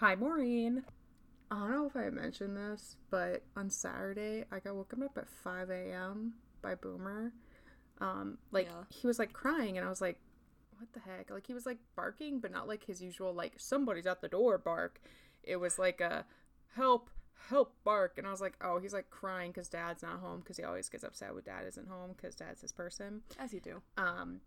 Hi, Maureen. I don't know if I mentioned this, but on Saturday I got woken up at 5 a.m. by Boomer. Um, like Yeah. he was like crying, and I was like, "What the heck?" Like he was like barking, but not like his usual like somebody's at the door bark. It was like a help, help bark, and I was like, "Oh, he's like crying because dad's not home because he always gets upset when dad isn't home because dad's his person." As you do. Um,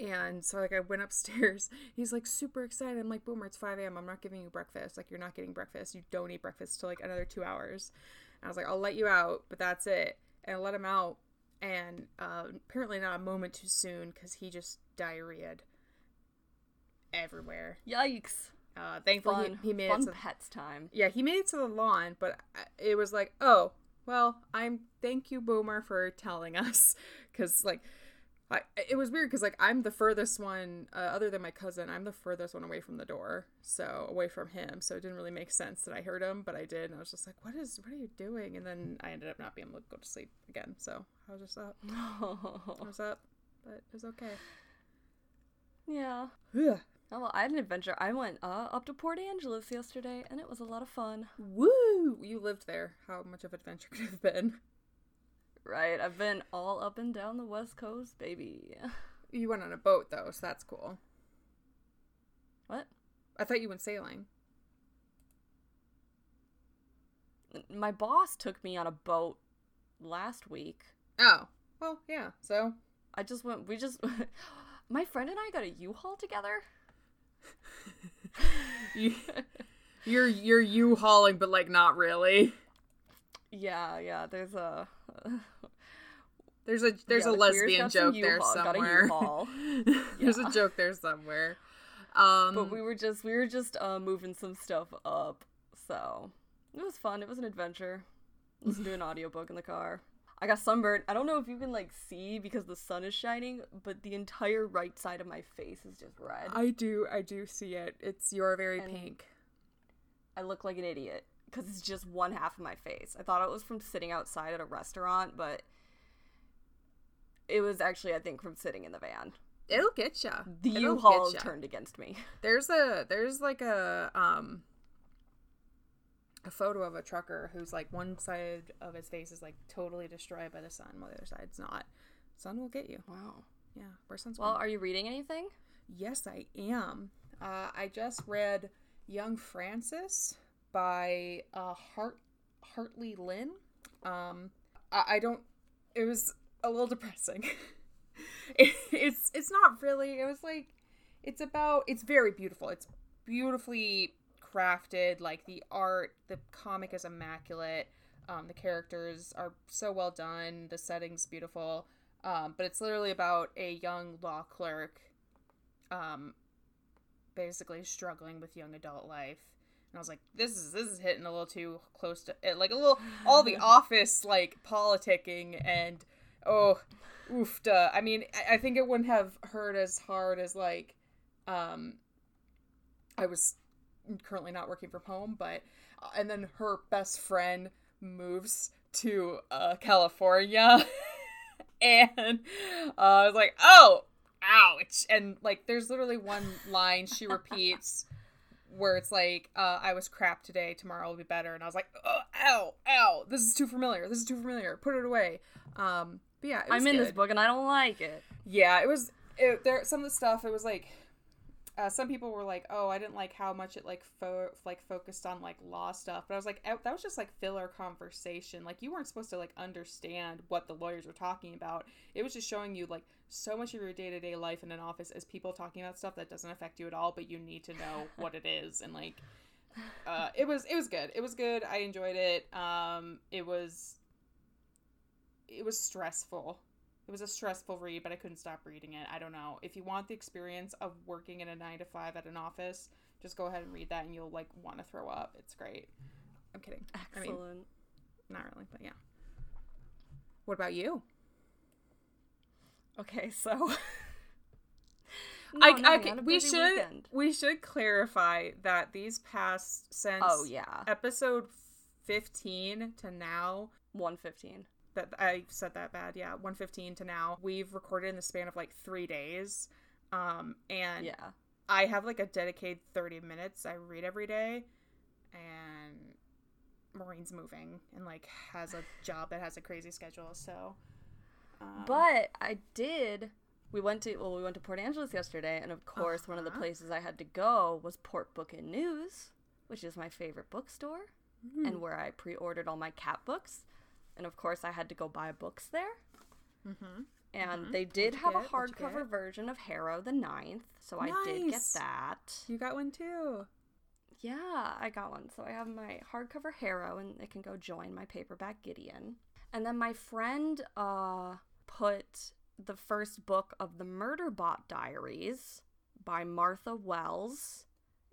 and so like I went upstairs. He's like super excited. I'm like, Boomer, it's 5 a.m. I'm not giving you breakfast. Like you're not getting breakfast. You don't eat breakfast till like another two hours. And I was like, I'll let you out, but that's it. And I let him out, and uh, apparently not a moment too soon because he just diarrheaed everywhere. Yikes. Uh, thankfully Fun. he, he made Fun it to pets time. yeah, he made it to the lawn, but it was like, oh, well, I'm thank you, Boomer, for telling us, because like, I it was weird because like I'm the furthest one, uh, other than my cousin, I'm the furthest one away from the door, so away from him, so it didn't really make sense that I heard him, but I did, and I was just like, what is, what are you doing? And then I ended up not being able to go to sleep again, so I was just up, Oh. I was up, but it was okay. yeah. Ugh. Oh, well, I had an adventure. I went uh, up to Port Angeles yesterday, and it was a lot of fun. Woo! You lived there. How much of an adventure could have been? Right, I've been all up and down the West Coast, baby. You went on a boat though, so that's cool. What? I thought you went sailing. My boss took me on a boat last week. Oh, well, yeah. So I just went. We just. my friend and I got a U-Haul together. you, you're you're U-hauling but like not really. Yeah, yeah. There's a. There's a there's Yeah, a the lesbian joke there U-Haul, got a somewhere. U-Haul. there's Yeah. a joke there somewhere. Um, but we were just we were just uh, moving some stuff up, so it was fun. It was an adventure. Listen to an audiobook in the car. I got sunburned. I don't know if you can like see because the sun is shining, but the entire right side of my face is just red. I do I do see it. It's you're very And- pink. I look like an idiot because it's just one half of my face. I thought it was from sitting outside at a restaurant, but it was actually, I think, from sitting in the van. It'll get ya. The It'll U-Haul turned against me. There's a there's like a um a photo of a trucker who's like one side of his face is like totally destroyed by the sun, while the other side's not. Sun will get you. Wow. Yeah, wear sunscreen. Well, are you reading anything? yes, I am. Uh, I just read Young Frances by uh, Hart Hartley Lin. Um, I, I don't. It was a little depressing. it, it's it's not really. It was like it's about. It's very beautiful. It's beautifully crafted. Like the art, the comic is immaculate. Um, the characters are so well done. The setting's beautiful. Um, but it's literally about a young law clerk, um, basically struggling with young adult life. And I was like, this is this is hitting a little too close to it, like a little all the office like politicking and oh, oof. Duh. I mean, I, I think it wouldn't have hurt as hard as like, um, I was currently not working from home, but uh, and then her best friend moves to uh, California, and uh, I was like, oh, ouch! And like, there's literally one line she repeats where it's like, uh, I was crap today, tomorrow will be better, and I was like, oh, ow, ow, this is too familiar, this is too familiar, put it away. Um, but yeah, it was I'm in this book and I don't like it. Yeah, it was. It, there some of the stuff. It was like, uh, some people were like, "Oh, I didn't like how much it like fo- like focused on like law stuff." But I was like, that was just like filler conversation. Like you weren't supposed to like understand what the lawyers were talking about. It was just showing you like so much of your day to day life in an office as people talking about stuff that doesn't affect you at all, but you need to know what it is and like. Uh, it was it was good. It was good. I enjoyed it. Um, it was. It was stressful. It was a stressful read, but I couldn't stop reading it. I don't know. If you want the experience of working in a nine to five at an office, just go ahead and read that, and you'll like want to throw up. It's great. I'm kidding. I mean, Excellent. not really, but yeah. What about you? Okay, so. No, I, nothing. I, I okay, we should weekend. we should clarify that these past since Oh yeah, episode fifteen to now one fifteen. That I said that bad. Yeah, one fifteen to now. We've recorded in the span of like three days, um, and Yeah. I have like a dedicated 30 minutes I read every day and Maureen's moving and like has a job that has a crazy schedule, so um, But I did. We went to well, we went to Port Angeles yesterday, and of course, one of the Uh-huh. places I had to go was Port Book and News, which is my favorite bookstore, Hmm. and where I pre-ordered all my cat books. And of course, I had to go buy books there. mhm. And Mhm. they did have a get? What'd hardcover version of Harrow the Ninth, so I did get that. you got one too. Yeah, I got one. So I have my hardcover Harrow, and it can go join my paperback Gideon. And then my friend uh, put the first book of the Murderbot Diaries by Martha Wells.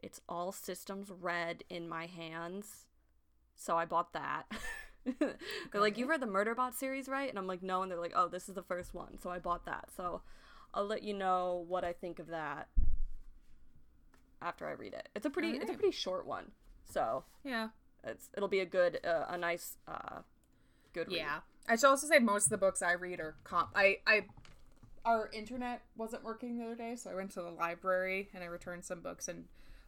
It's all systems red in my hands. So I bought that. they're like. You read the Murderbot series, right? And I'm like, No. And they're like, Oh, this is the first one. So I bought that. So I'll let you know what I think of that after I read it. It's a pretty it's a pretty short one. So Yeah. it's it'll be a good uh, a nice uh good read. Yeah. I should also say most of the books I read are comp. I, I, our internet wasn't working the other day, so I went to the library and I returned some books. And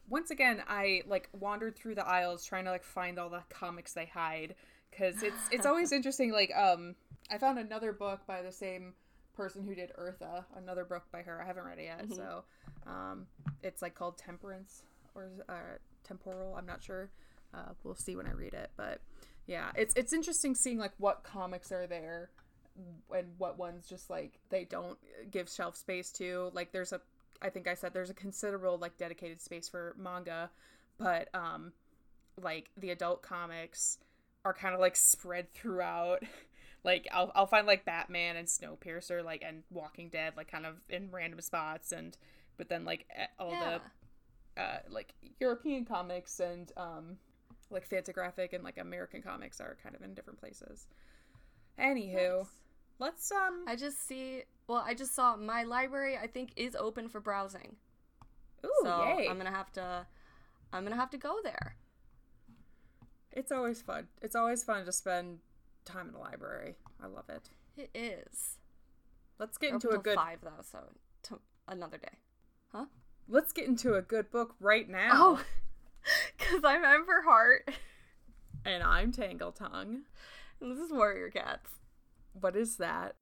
once again, I like wandered through the aisles trying to like find all the comics they hide because it's it's always interesting. Like, um, I found another book by the same person who did Eartha, another book by her. I haven't read it yet, Mhm. so um, it's like called Temperance or uh, Temporal. I'm not sure. Uh, we'll see when I read it, but yeah, it's it's interesting seeing like what comics are there and what ones just like they don't give shelf space to. Like there's a I think I said there's a considerable like dedicated space for manga, but um like the adult comics are kind of like spread throughout. like I'll I'll find like Batman and Snowpiercer like and Walking Dead like kind of in random spots and but then like all Yeah. the uh, like European comics and um, like Fantagraphic and like American comics are kind of in different places. Anywho, Nice. let's um. I just see well, I just saw my library I think is open for browsing. Ooh, so yay! I'm gonna have to I'm gonna have to go there. It's always fun. It's always fun to spend time in the library. I love it. It is. Let's get into a good. five though, so to another day. Huh? Let's get into a good book right now. Oh, because I'm Ember Heart, And I'm Tangle Tongue. and this is Warrior Cats. What is that?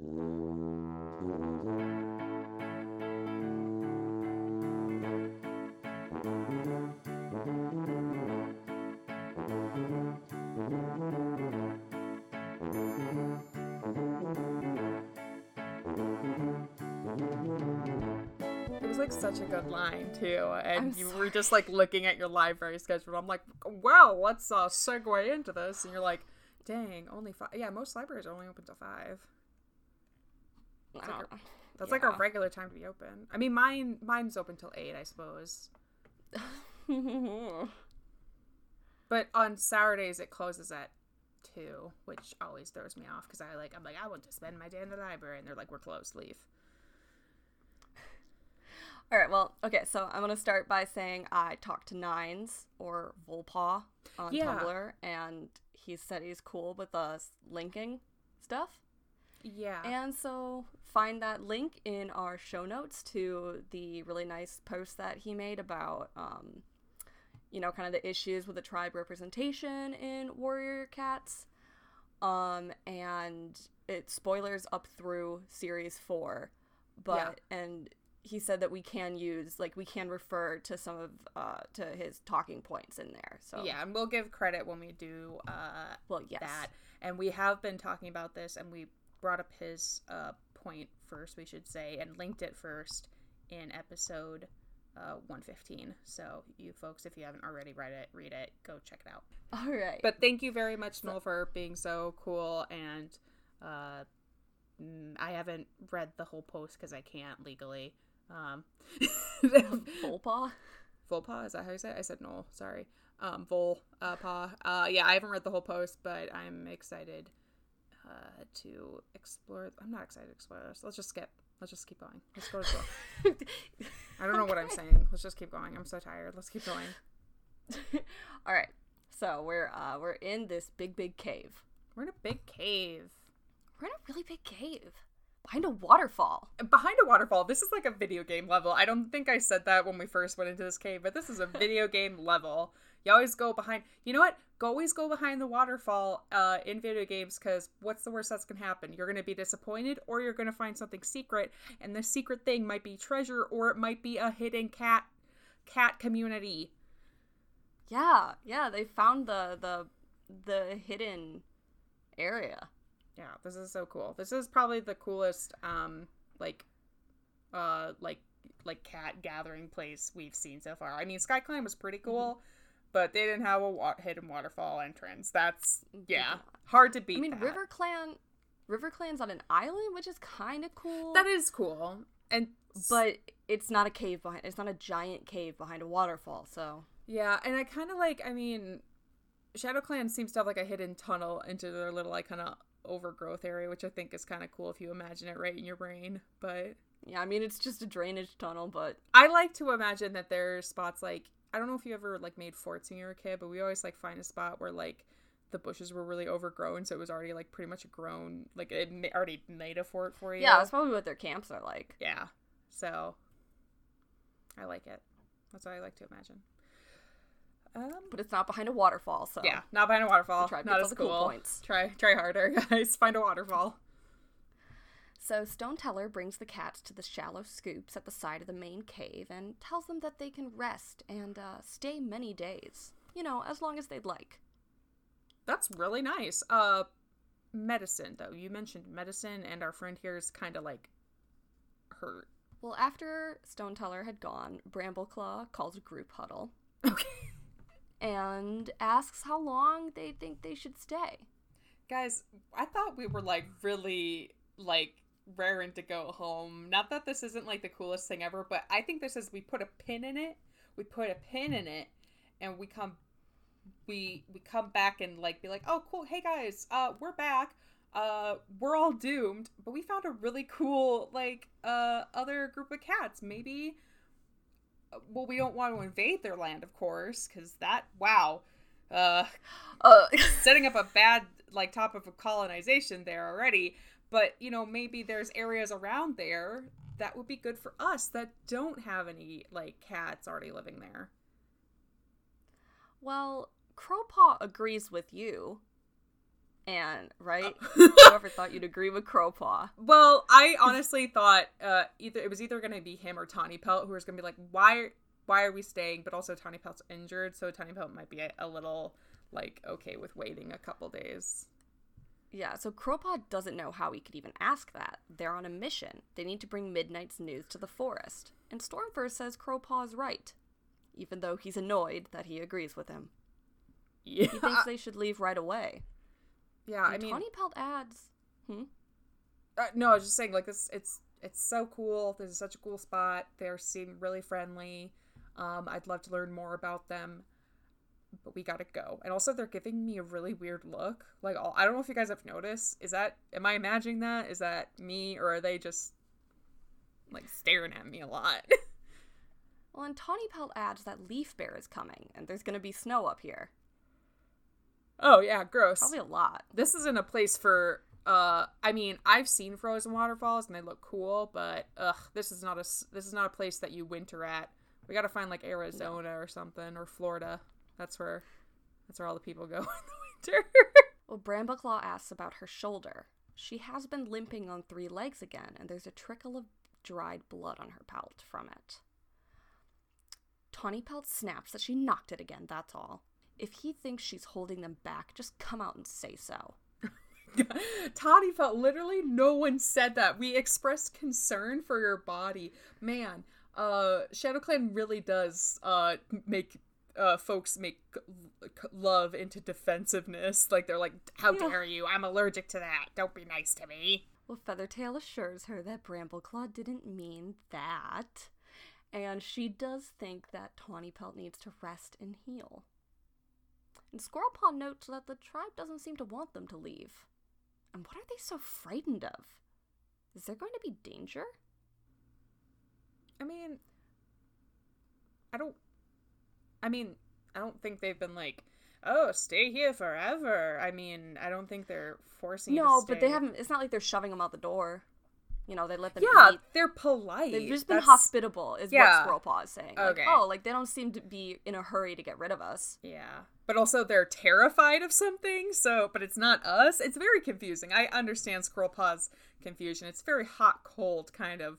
Like such a good line too, and I'm you were just like looking at your library schedule. I'm like, well, let's uh, segue into this, and you're like, dang, only five. Yeah, most libraries are only open till five. I like. That's like a regular time to be open. I mean, mine mine's open till eight, I suppose. But on Saturdays it closes at two, which always throws me off because I like I'm like I want to spend my day in the library, and they're like we're closed, leave. All right, well, okay, so I'm going to start by saying I talked to Nines or Volpaw on Yeah. Tumblr, and he said he's cool with us linking stuff. Yeah. And so find that link in our show notes to the really nice post that he made about, um, you know, kind of the issues with the tribe representation in Warrior Cats. Um, and it spoilers up through series four, but and he said that we can use like we can refer to some of uh to his talking points in there. So yeah, and we'll give credit when we do uh well, yes, that. And we have been talking about this, and we brought up his uh, point first, we should say, and linked it first in episode uh, 115. So, you folks, if you haven't already read it, read it, go check it out. all right. But thank you very much, Noel, for being so cool. And uh, mm, I haven't read the whole post because I can't legally. Um, Volpaw. Volpa, is that how you say it? I said no, sorry. Um, Vol, uh, Pa. Uh, yeah, I haven't read the whole post, but I'm excited uh, to explore. I'm not excited to explore this. Let's just skip. Let's just keep going. Let's go to the book. I don't know what I'm saying. Let's just keep going. I'm so tired. Let's keep going. All right. So we're uh we're in this big big cave. We're in a big cave. We're in a really big cave. Behind a waterfall. Behind a waterfall. This is like a video game level. I don't think I said that when we first went into this cave, but this is a video game level. You always go behind. You know what? Go always go behind the waterfall uh, in video games because what's the worst that's gonna happen? You're gonna be disappointed, or you're gonna find something secret, and the secret thing might be treasure, or it might be a hidden cat cat community. Yeah, yeah, they found the the the hidden area. Yeah, this is so cool. This is probably the coolest um like uh like like cat gathering place we've seen so far. I mean, Skyclimb was pretty cool, mm-hmm. but they didn't have a wa- hidden waterfall entrance. That's yeah, hard to beat. I mean, that. River Clan River Clan's on an island, which is kind of cool. That is cool. And but it's not a cave behind it's not a giant cave behind a waterfall, so Yeah, and I kind of like I mean Shadow Clan seems to have like a hidden tunnel into their little like kind of overgrowth area, which I think is kind of cool if you imagine it right in your brain. But yeah, I mean it's just a drainage tunnel, but I like to imagine that there's spots like I don't know if you ever like made forts when you were a kid, but we always like find a spot where like the bushes were really overgrown, so it was already like pretty much grown like it already made a fort for you. Yeah, that's probably what their camps are like. Yeah, so I like it. That's what I like to imagine. Um, but it's not behind a waterfall, so yeah, not behind a waterfall. Not as cool. cool. Points. Try try harder, guys. Find a waterfall. So Stone Teller brings the cats to the shallow scoops at the side of the main cave and tells them that they can rest and uh, stay many days. You know, as long as they'd like. That's really nice. Uh, medicine though. You mentioned medicine, and our friend here is kind of like hurt. Well, after Stone Teller had gone, Brambleclaw calls a group huddle. Okay and asks how long they think they should stay. Guys, I thought we were like really like raring to go home. Not that this isn't like the coolest thing ever, but I think this is we put a pin in it. We put a pin in it and we come we we come back and like be like, "Oh, cool. Hey guys, uh we're back. Uh we're all doomed, but we found a really cool like uh other group of cats. Maybe well, we don't want to invade their land, of course, because that wow, uh, uh, setting up a bad like top of a colonization there already. But you know, maybe there's areas around there that would be good for us that don't have any like cats already living there. Well, Crowpaw agrees with you and right? Whoever thought you'd agree with Crowpaw. Well, I honestly thought uh, either it was either going to be him or Tawny Pelt who was going to be like, why, why are we staying? But also Tawny Pelt's injured, so Tawny Pelt might be a, a little like okay with waiting a couple days. Yeah, so Crowpaw doesn't know how he could even ask that. They're on a mission. They need to bring Midnight's news to the forest. And Stormfur says Crowpaw is right, even though he's annoyed that he agrees with him. Yeah. He thinks they should leave right away. Yeah, and I mean, Tawny Pelt adds. Hmm. Uh, no, I was just saying, like this, it's it's so cool. This is such a cool spot. They seem really friendly. Um, I'd love to learn more about them, but we gotta go. And also, they're giving me a really weird look. Like, all, I don't know if you guys have noticed. Is that am I imagining that? Is that me, or are they just like staring at me a lot? well, and Tawny Pelt adds that Leaf-bare is coming, and there's gonna be snow up here. Oh yeah, gross. Probably a lot. This isn't a place for uh I mean, I've seen frozen waterfalls and they look cool, but ugh, this is not a this is not a place that you winter at. We got to find like Arizona or something or Florida. That's where that's where all the people go in the winter. well, Brambleclaw asks about her shoulder. She has been limping on three legs again, and there's a trickle of dried blood on her pelt from it. Tawny Pelt snaps that she knocked it again, that's all. If he thinks she's holding them back, just come out and say so. Tawny Pelt literally no one said that. We expressed concern for your body. Man, uh ShadowClan really does uh make uh folks make love into defensiveness. Like they're like, How yeah. dare you? I'm allergic to that. Don't be nice to me. Well, Feathertail assures her that Brambleclaw didn't mean that. And she does think that Tawny Pelt needs to rest and heal. And Squirrelpaw notes that the tribe doesn't seem to want them to leave. And what are they so frightened of? Is there going to be danger? I mean, I don't. I mean, I don't think they've been like, oh, stay here forever. I mean, I don't think they're forcing. No, but they haven't. It's not like they're shoving them out the door. You know, they let them Yeah, eat. they're polite. They've just been That's- hospitable, is Yeah. what Squirrelpaw is saying. Like, Okay. oh, like they don't seem to be in a hurry to get rid of us. Yeah. But also they're terrified of something, so but it's not us. It's very confusing. I understand Squirrelpaw's confusion. It's very hot cold kind of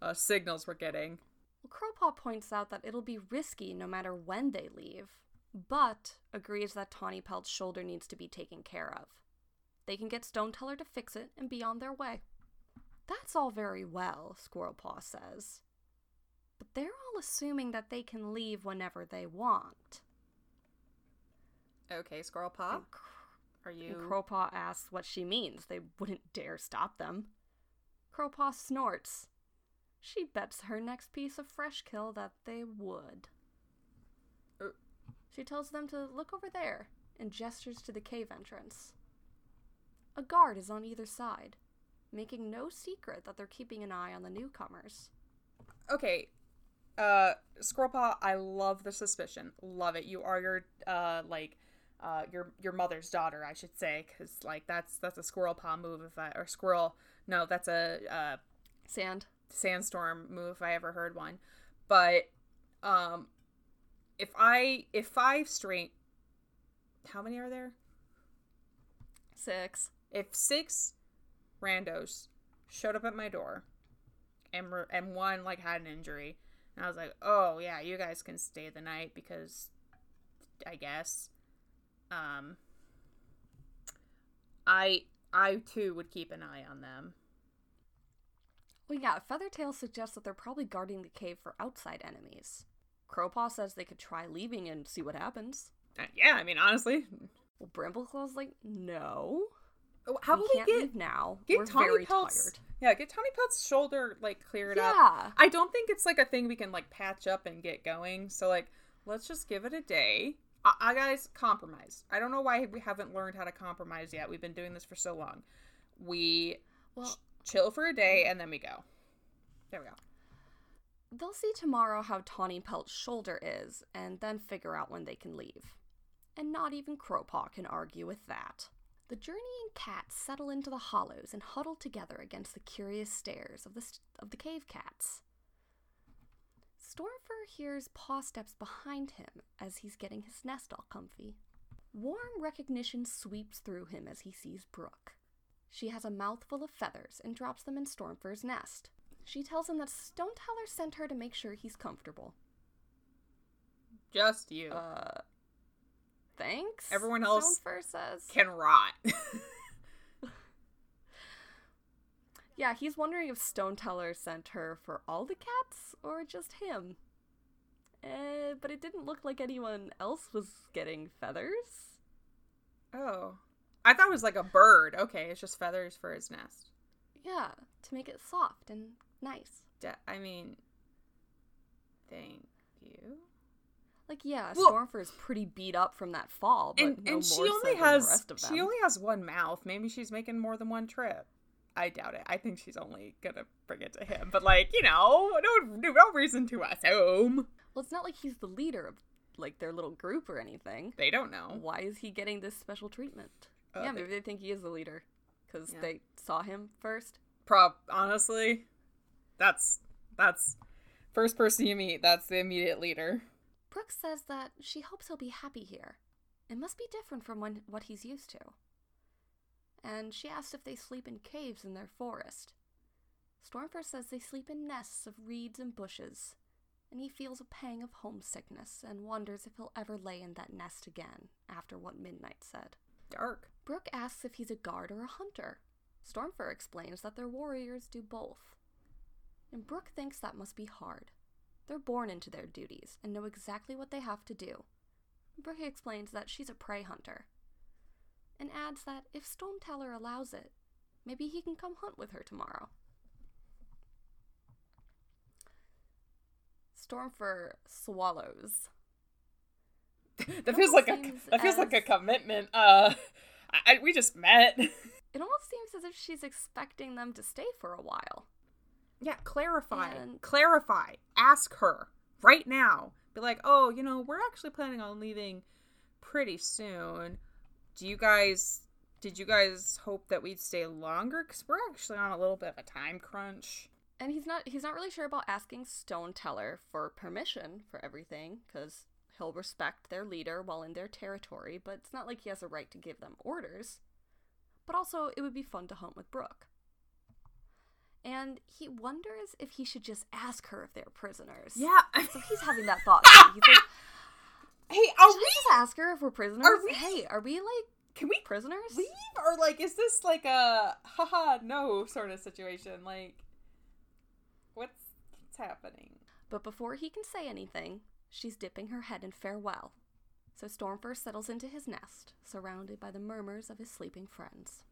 uh, signals we're getting. Well, Crowpaw points out that it'll be risky no matter when they leave, but agrees that Tawny Pelt's shoulder needs to be taken care of. They can get Stone Teller to fix it and be on their way. That's all very well, Squirrelpaw says. But they're all assuming that they can leave whenever they want. Okay, Squirrelpaw, And Cr- are And you Crowpaw asks what she means. They wouldn't dare stop them. Crowpaw snorts. She bets her next piece of fresh kill that they would. Uh. She tells them to look over there and gestures to the cave entrance. A guard is on either side, making no secret that they're keeping an eye on the newcomers. Okay. Uh Squirrelpaw, I love the suspicion. Love it. You are your uh like uh your your mother's daughter, I should say, cuz like that's that's a squirrel paw move if I or squirrel. No, that's a uh Sand. sandstorm move if I ever heard one. But um if I if five straight how many are there? Six. If six randos showed up at my door and and one like had an injury and I was like, "Oh, yeah, you guys can stay the night because I guess um I I too would keep an eye on them. Well, yeah, Feathertail suggests that they're probably guarding the cave for outside enemies. Crowpaw says they could try leaving and see what happens. Uh, yeah, I mean, honestly, Well, Brambleclaw's like, no. Oh, how we about we get now. get We're Tawny very Pelt's tired. yeah, get Tawny Pelt's shoulder like cleared up. Yeah. I don't think it's like a thing we can like patch up and get going. So like, let's just give it a day. I, I guys compromise. I don't know why we haven't learned how to compromise yet. We've been doing this for so long. We Well, ch- chill for a day and then we go. There we go. they'll see tomorrow how Tawny Pelt's shoulder is, and then figure out when they can leave. And not even Crowpaw can argue with that. The journeying cats settle into the hollows and huddle together against the curious stares of the, st- of the cave cats. Stormfur hears paw steps behind him as he's getting his nest all comfy. Warm recognition sweeps through him as he sees Brook. She has a mouthful of feathers and drops them in Stormfur's nest. She tells him that Stone Teller sent her to make sure he's comfortable. Just you Uh, thanks. Everyone else says. can rot. Yeah, he's wondering if Stone Teller sent her for all the cats or just him. Eh, but it didn't look like anyone else was getting feathers. oh, I thought it was like a bird. Okay, it's just feathers for his nest. Yeah, to make it soft and nice. I mean, thank you. Like, yeah, Well- Stormfur is pretty beat up from that fall, but and no and she only than has the rest of them. she only has one mouth. Maybe she's making more than one trip. I doubt it. I think she's only gonna bring it to him. But like you know, no no reason to assume Well, it's not like he's the leader of like their little group or anything. they don't know. Why is he getting this special treatment? Uh, yeah, they- maybe they think he is the leader because Yeah. they saw him first. Prob honestly, that's that's first person you meet. That's the immediate leader. Brook says that she hopes he'll be happy here. It must be different from when, what he's used to. And she asks if they sleep in caves in their forest. Stormfur says they sleep in nests of reeds and bushes, and he feels a pang of homesickness and wonders if he'll ever lay in that nest again after what Midnight said. Dark. Brook asks if he's a guard or a hunter. Stormfur explains that their warriors do both. And Brook thinks that must be hard. They're born into their duties and know exactly what they have to do. Brook explains that she's a prey hunter. And adds that if Stone Teller allows it, maybe he can come hunt with her tomorrow. Stormfur swallows. that feels like a that feels like a commitment. Uh, I, I we just met. It almost seems as if she's expecting them to stay for a while. Yeah, clarify. And- Clarify. Ask her right now. Be like, oh, you know, we're actually planning on leaving pretty soon. Do you guys did you guys hope that we'd stay longer? Because we're actually on a little bit of a time crunch. And he's not he's not really sure about asking Stone Teller for permission for everything because he'll respect their leader while in their territory, but it's not like he has a right to give them orders. But also, it would be fun to hunt with Brook. And he wonders if he should just ask her if they're prisoners. Yeah. So he's having that thought. He's like, hey, are should we just ask her if we're prisoners? Are we- Hey, are we like can we prisoners? leave or like is this like a haha no sort of situation? Like what's what's happening? But before he can say anything, she's dipping her head in farewell. So Stormfur settles into his nest, surrounded by the murmurs of his sleeping friends.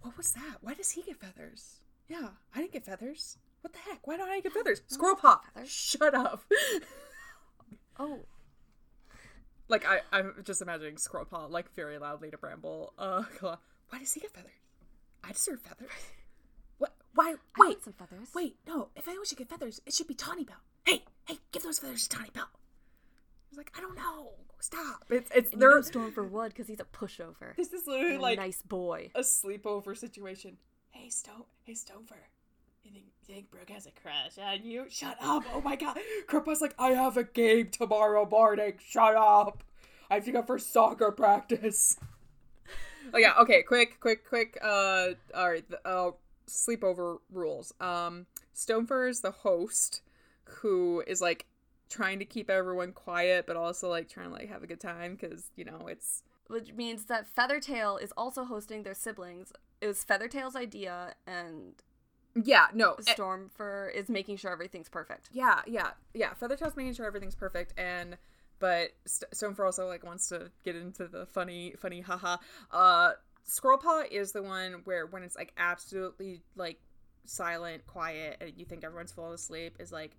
What was that? Why does he get feathers? Yeah, I didn't get feathers. What the heck? Why don't I get feathers? Squirrel paw. feathers. Shut up. Oh, like I, I'm just imagining Squirrel paw like very loudly to Bramble. Uh, why does he get feathers? I deserve feathers. What? Why? I Wait, want some feathers. wait. No, if anyone should get feathers, it should be Tawny Bell. Hey, hey, give those feathers to Tawny Bell. He's like, I don't know. Stop. It's it's And they're. Stormfur would because he's a pushover. This is literally a like nice boy. a sleepover situation. Hey Stone, hey Stonefur, you think think Brook has a crush on you? Shut up! Oh my god, Crowpaw's like, I have a game tomorrow morning. Shut up! I have to go for soccer practice. oh yeah, okay, quick, quick, quick. Uh, all right, the, uh, sleepover rules. Um, Stonefur is the host, who is like trying to keep everyone quiet, but also like trying to like have a good time because you know it's Which means that Feathertail is also hosting their siblings. It was Feathertail's idea, and yeah no eh, Stormfur is making sure everything's perfect. Yeah, yeah, yeah. Feathertail's making sure everything's perfect, and but St- Stonefur also like wants to get into the funny, funny, haha. Uh, Squirrelpaw is the one where when it's like absolutely like silent, quiet, and you think everyone's falling asleep, is like,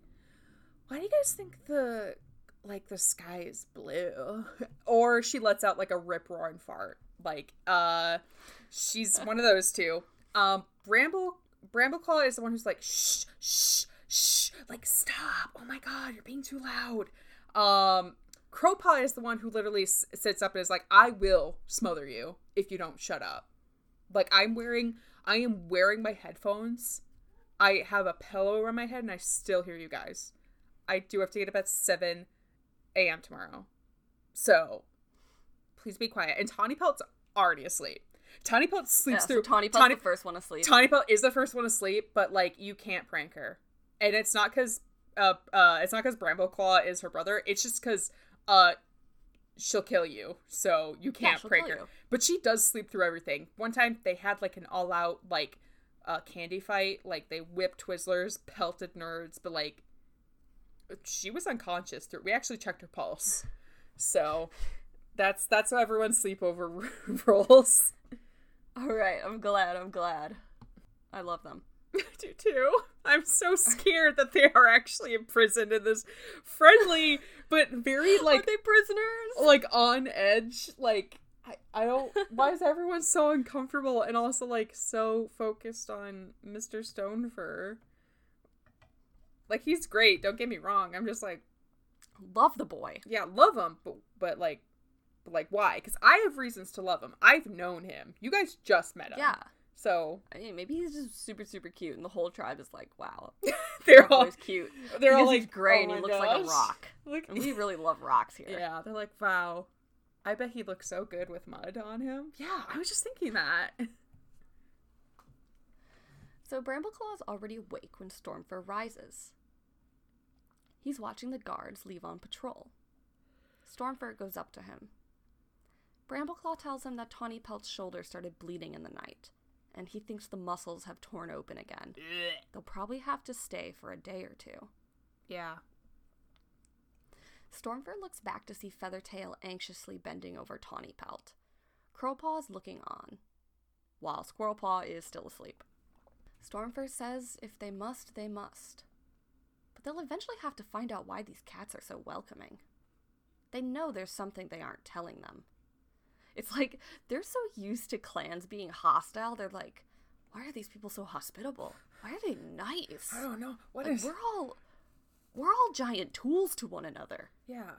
why do you guys think the like the sky is blue? or she lets out like a rip roaring fart. Like, uh, she's one of those two. Um, Bramble Brambleclaw is the one who's like, shh, shh, shh, like stop. Oh my god, you're being too loud. Um, Crowpaw is the one who literally s- sits up and is like, I will smother you if you don't shut up. Like I'm wearing, I am wearing my headphones. I have a pillow around my head and I still hear you guys. I do have to get up at 7 a.m. tomorrow. So please be quiet. And Tawny Pelt's already asleep. Tawny Pelt Yeah, sleeps so through. Tawny Pelt's Tawny, the first one asleep. Tawny Pelt is the first one asleep, but like you can't prank her, and it's not because uh uh it's not because Brambleclaw is her brother. It's just because uh she'll kill you, so you can't she'll prank her. you. But she does sleep through everything. One time they had like an all out like uh candy fight, like they whipped Twizzlers, pelted nerds, but like she was unconscious. Through we actually checked her pulse, so that's that's how everyone's sleepover rolls. All right, I'm glad. I'm glad. I love them. I do too. I'm so scared that they are actually imprisoned in this friendly but very like Are they prisoners? like on edge. Like I, I don't why is everyone so uncomfortable and also like so focused on Mr. Stonefur? Like he's great, don't get me wrong. I'm just like, Love the boy. yeah, love him, but but like but like why? Because I have reasons to love him. I've known him. You guys just met him. Yeah. So I mean, maybe he's just super, super cute, and the whole tribe is like, "Wow, they're all cute." they're all like gray "Oh and he looks like a rock, Look, and we really love rocks here. Yeah, they're like, wow. I bet he looks so good with mud on him. Yeah, I was just thinking that. So Brambleclaw is already awake when Stormfur rises. He's watching the guards leave on patrol. Stormfur goes up to him. Brambleclaw tells him that Tawny Pelt's shoulder started bleeding in the night, and he thinks the muscles have torn open again. They'll probably have to stay for a day or two. Yeah. Stormfur looks back to see Feathertail anxiously bending over Tawny Pelt. Crowpaw is looking on, while Squirrelpaw is still asleep. Stormfur says if they must, they must. But they'll eventually have to find out why these cats are so welcoming. They know there's something they aren't telling them. It's like they're so used to clans being hostile, they're like, why are these people so hospitable? Why are they nice? I don't know. What Like, is? we're all we're all giant tools to one another. Yeah.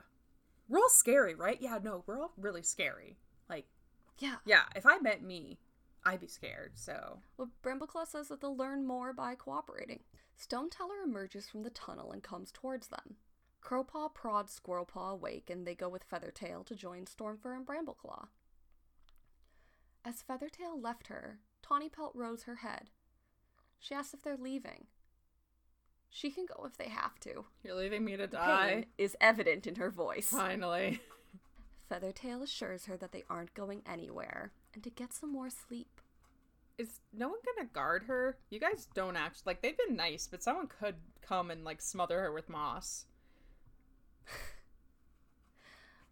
We're all scary, right? Yeah, no, we're all really scary. Like, Yeah. yeah, if I met me, I'd be scared. So Well, Brambleclaw says that they'll learn more by cooperating. Stoneteller emerges from the tunnel and comes towards them. Crowpaw prods Squirrelpaw awake, and they go with Feathertail to join Stormfur and Brambleclaw. As Feathertail left her, Tawnypelt rose her head. She asks if they're leaving. She can go if they have to. you're leaving me to die. pain is evident in her voice. Finally. Feathertail assures her that they aren't going anywhere and to get some more sleep. Is no one gonna guard her? You guys don't actually like they've been nice, but someone could come and like smother her with moss.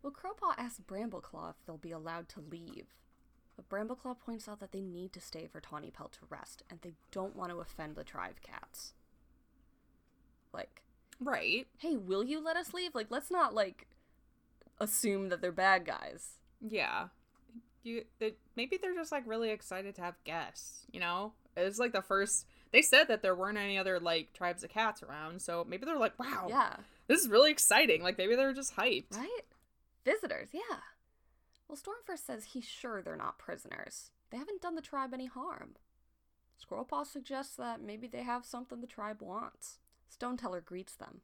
Well, Crowpaw asks Brambleclaw if they'll be allowed to leave. But Brambleclaw points out that they need to stay for Tawny Pelt to rest, and they don't want to offend the tribe cats. Like, Right. hey, will you let us leave? Like, let's not, like, assume that they're bad guys. Yeah. You maybe they're just like really excited to have guests, you know? It's like the first they said that there weren't any other like tribes of cats around, so maybe they're like, "Wow, Yeah, this is really exciting." Like maybe they're just hyped. right? Visitors, yeah. Well, Stormfur says he's sure they're not prisoners. They haven't done the tribe any harm. Squirrelpaw suggests that maybe they have something the tribe wants. Stoneteller greets them.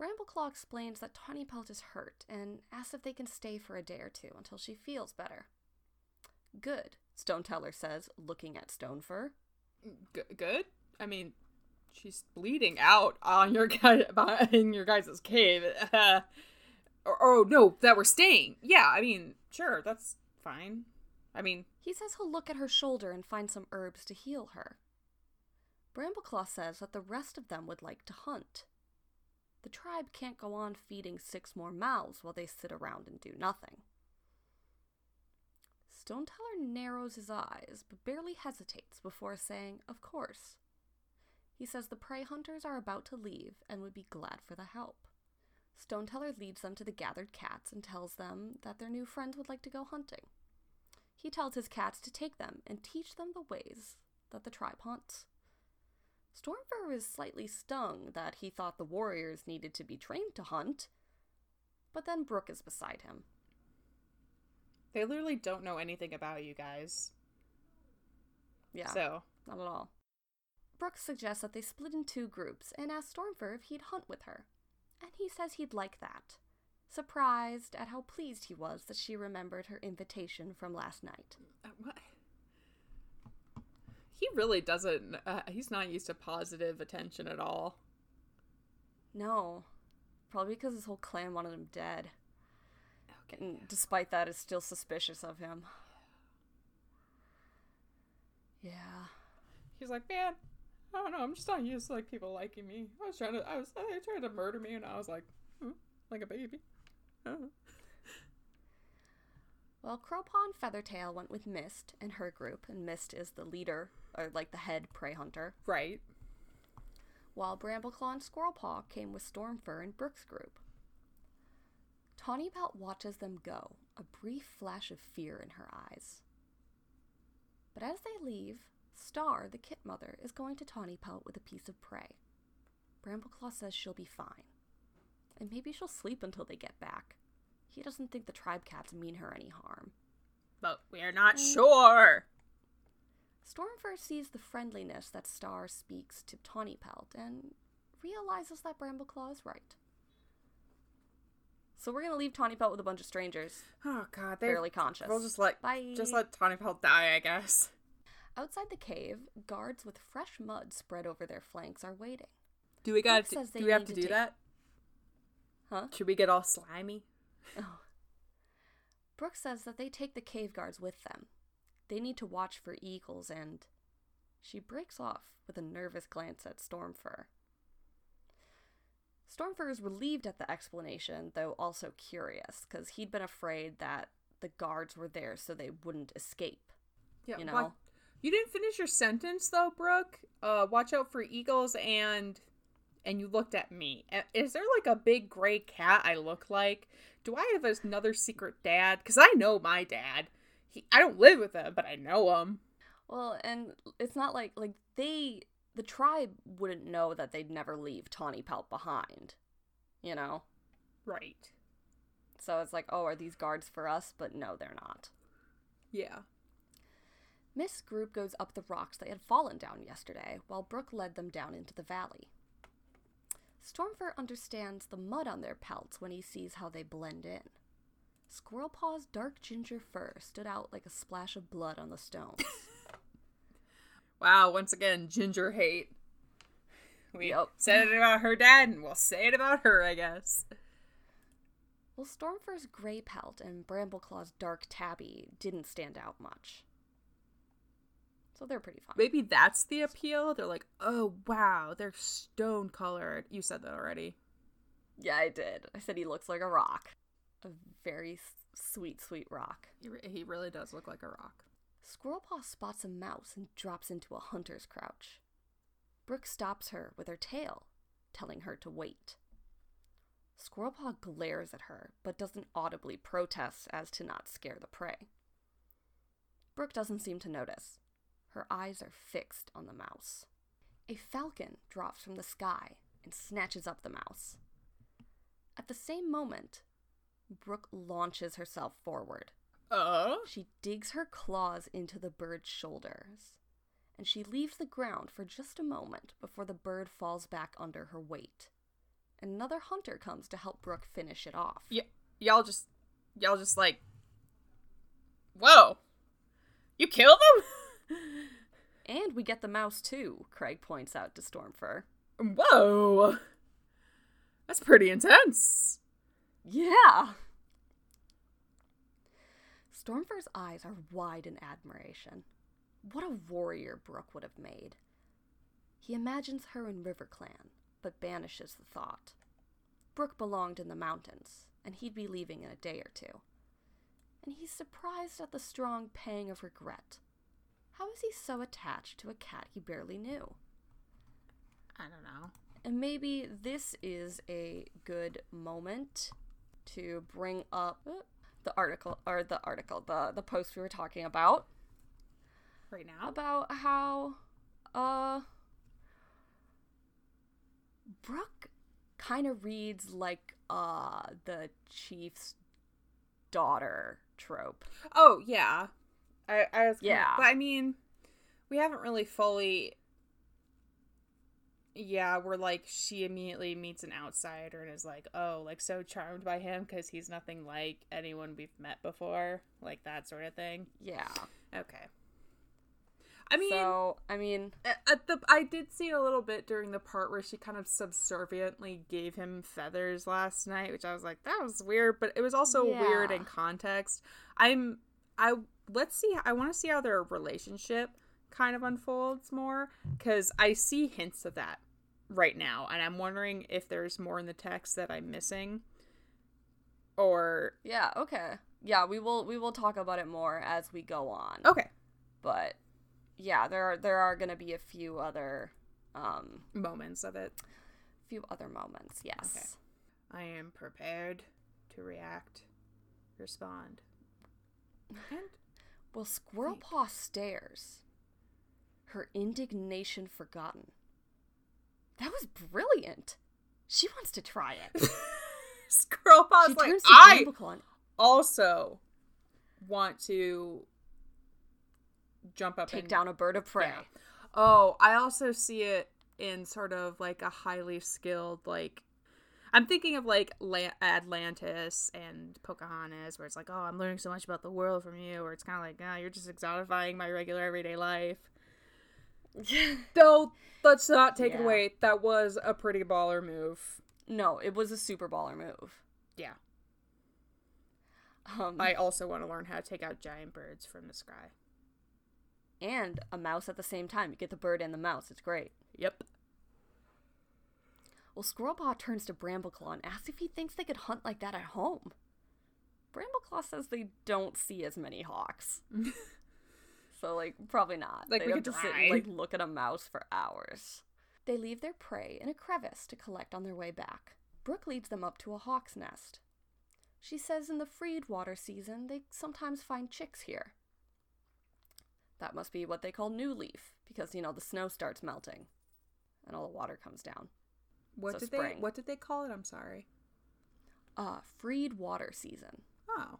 Brambleclaw explains that Tawnypelt is hurt and asks if they can stay for a day or two until she feels better. Good, Stoneteller says, looking at Stonefur. G- good? I mean, she's bleeding out on your guy in your guys' cave. Uh, or, oh no, that we're staying. Yeah, I mean, sure, that's fine. I mean, He says he'll look at her shoulder and find some herbs to heal her. Brambleclaw says that the rest of them would like to hunt. The tribe can't go on feeding six more mouths while they sit around and do nothing. Stoneteller narrows his eyes, but barely hesitates before saying, Of course. He says the prey hunters are about to leave and would be glad for the help. Stoneteller leads them to the gathered cats and tells them that their new friends would like to go hunting. He tells his cats to take them and teach them the ways that the tribe hunts. Stormfur is slightly stung that he thought the warriors needed to be trained to hunt, but then Brook is beside him. they literally don't know anything about you guys. Yeah, So, not at all. Brook suggests that they split in two groups and asks Stormfur if he'd hunt with her, and he says he'd like that, surprised at how pleased he was that she remembered her invitation from last night. uh, what? He really doesn't. Uh, he's not used to positive attention at all. No, probably because his whole clan wanted him dead. And despite that, is still suspicious of him. Yeah. He's like, man, I don't know. I'm just not used to like people liking me. I was trying to. I was. They tried to murder me, and I was like, hmm, like a baby. Don't. Well, Crowpaw and Feathertail went with Mist and her group, and Mist is the leader, or like the head prey hunter, Right. while Brambleclaw and Squirrelpaw came with Stormfur and Brook's group. Tawnypelt watches them go, a brief flash of fear in her eyes. But as they leave, Star, the kit mother, is going to Tawny Pelt with a piece of prey. Brambleclaw says she'll be fine. And maybe she'll sleep until they get back. He doesn't think the tribe cats mean her any harm. But we're not mm. sure. Stormfur sees the friendliness that Star speaks to Tawny Pelt and realizes that Brambleclaw is right. So we're gonna leave Tawny Pelt with a bunch of strangers, Oh God, they're barely conscious. We'll just let Bye. just let Tawny Pelt die, I guess. Outside the cave, guards with fresh mud spread over their flanks are waiting. Do we got? Do we have to do take- that? Huh? Should we get all slimy? Oh. Brook says that they take the cave guards with them. They need to watch for eagles and. She breaks off with a nervous glance at Stormfur. Stormfur is relieved at the explanation, though also curious, because he'd been afraid that the guards were there so they wouldn't escape. Yeah. You why- know? You didn't finish your sentence though, Brook. Uh, watch out for eagles and and you looked at me. Is there like a big gray cat I look like? Do I have another secret dad? Because I know my dad. He, I don't live with him, but I know him. Well, and it's not like like they the tribe wouldn't know that they'd never leave Tawny Pelt behind. You know? Right. So it's like, oh, are these guards for us? But no, they're not. Yeah. Mist group goes up the rocks they had fallen down yesterday, while Brook led them down into the valley. Stormfur understands the mud on their pelts when he sees how they blend in. Squirrelpaw's dark ginger fur stood out like a splash of blood on the stones. Wow, once again, ginger hate. We Yep. said it about her dad, and we'll say it about her, I guess. well, Stormfur's gray pelt and Brambleclaw's dark tabby didn't stand out much. So they're pretty fun. Maybe that's the appeal. They're like, oh wow, they're stone colored. You said that already. Yeah, I did. I said he looks like a rock. A very sweet, sweet rock. He, re- he really does look like a rock. Squirrelpaw spots a mouse and drops into a hunter's crouch. Brook stops her with her tail, telling her to wait. Squirrelpaw glares at her, but doesn't audibly protest as to not scare the prey. Brook doesn't seem to notice. Her eyes are fixed on the mouse. A falcon drops from the sky and snatches up the mouse. At the same moment, Brook launches herself forward. Oh? She digs her claws into the bird's shoulders, and she leaves the ground for just a moment before the bird falls back under her weight. Another hunter comes to help Brook finish it off. Y- y'all just, y'all just like, whoa, you kill him? And we get the mouse too, Craig points out to Stormfur. Whoa, that's pretty intense. Yeah! Stormfur's eyes are wide in admiration. What a warrior Brook would have made. He imagines her in RiverClan, but banishes the thought. Brook belonged in the mountains, and he'd be leaving in a day or two. And he's surprised at the strong pang of regret. How is he so attached to a cat he barely knew? I don't know. And maybe this is a good moment to bring up the article or the article, the the post we were talking about Right now? about how uh Brook kind of reads like uh the chief's daughter trope. Oh yeah, I I was Yeah. but I mean, we haven't really fully. Yeah, we're like she immediately meets an outsider and is like, oh, like so charmed by him because he's nothing like anyone we've met before, like that sort of thing. Yeah. Okay. I mean, so, I mean, at the I did see a little bit during the part where she kind of subserviently gave him feathers last night, which I was like, that was weird, but it was also weird in context. I'm I let's see I want to see how their relationship kind of unfolds more cuz I see hints of that right now and I'm wondering if there's more in the text that I'm missing or yeah, okay. Yeah, we will we will talk about it more as we go on. okay, But yeah, there are there are going to be a few other um moments of it. A few other moments. Yes. Okay. I am prepared to react, respond. And Well, Squirrelpaw stares, her indignation forgotten. That was brilliant. She wants to try it. Squirrel she Paw's like, turns to I also want to jump up take and down a bird of prey. Yeah. Oh, I also see it in sort of like a highly skilled like I'm thinking of like La- Atlantis and Pocahontas, where it's like, oh, I'm learning so much about the world from you, or it's kind of like, ah, you're just exotifying my regular everyday life. Though, let's not take it away. That was a pretty baller move. no, it was a super baller move. Yeah. Um, I also want to learn how to take out giant birds from the sky. and a mouse at the same time. You get the bird and the mouse. It's great. Yep. Well, Squirrelpaw turns to Brambleclaw and asks if he thinks they could hunt like that at home. Brambleclaw says they don't see as many hawks. so, like, probably not. Like, They'd we have could to sit and, like, look at a mouse for hours. They leave their prey in a crevice to collect on their way back. Brook leads them up to a hawk's nest. She says in the freed water season, they sometimes find chicks here. That must be what they call new leaf, because, you know, the snow starts melting and all the water comes down. What So did spring. they What did they call it? I'm sorry. Uh, freed water season. Oh.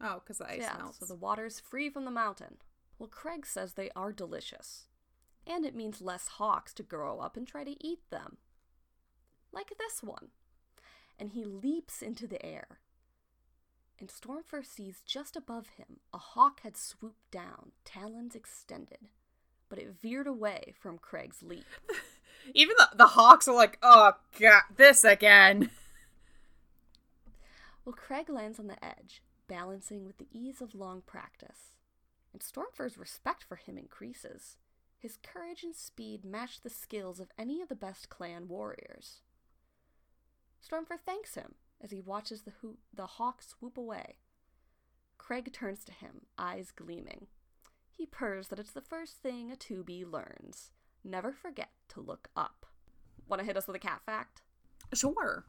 Oh, because the ice yeah, melts. so the water's free from the mountain. Well, Craig says they are delicious, and it means less hawks to grow up and try to eat them. Like this one. And he leaps into the air. And Stormfur sees just above him a hawk had swooped down, talons extended, but it veered away from Craig's leap. Even the, the hawks are like, oh, God, this again. Well, Craig lands on the edge, balancing with the ease of long practice. And Stormfur's respect for him increases. His courage and speed match the skills of any of the best clan warriors. Stormfur thanks him as he watches the, ho- the hawk swoop away. Craig turns to him, eyes gleaming. He purrs that it's the first thing a to-be learns. Never forget to look up. Want to hit us with a cat fact? Sure.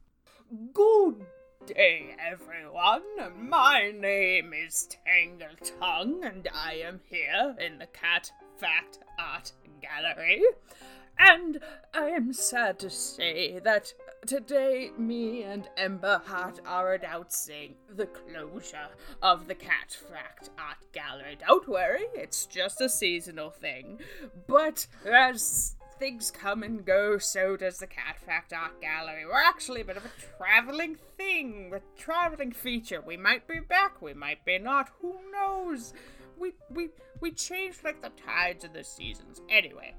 Good day, everyone. My name is Tangle Tongue, and I am here in the Cat Fact Art Gallery. And I am sad to say that today me and Ember Hart are announcing the closure of the Cat Fact Art Gallery. Don't worry, it's just a seasonal thing. But as things come and go, so does the Cat Fact Art Gallery. We're actually a bit of a traveling thing, a traveling feature. We might be back, we might be not, who knows? We we we change like the tides of the seasons. Anyway,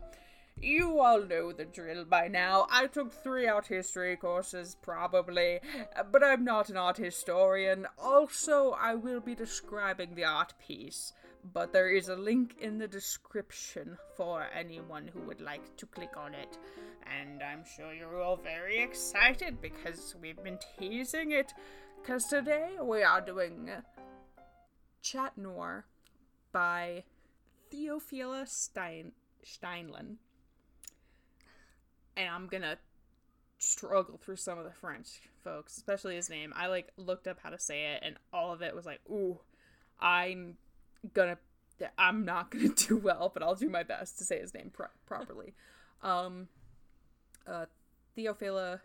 you all know the drill by now. I took three art history courses, probably, but I'm not an art historian. Also, I will be describing the art piece, but there is a link in the description for anyone who would like to click on it. And I'm sure you're all very excited because we've been teasing it. Because today we are doing Chat Noir by Theophila Stein- Steinlen and I'm gonna struggle through some of the French folks, especially his name. I like looked up how to say it, and all of it was like, "Ooh, I'm gonna, I'm not gonna do well, but I'll do my best to say his name pro- properly." um, uh, Theophila,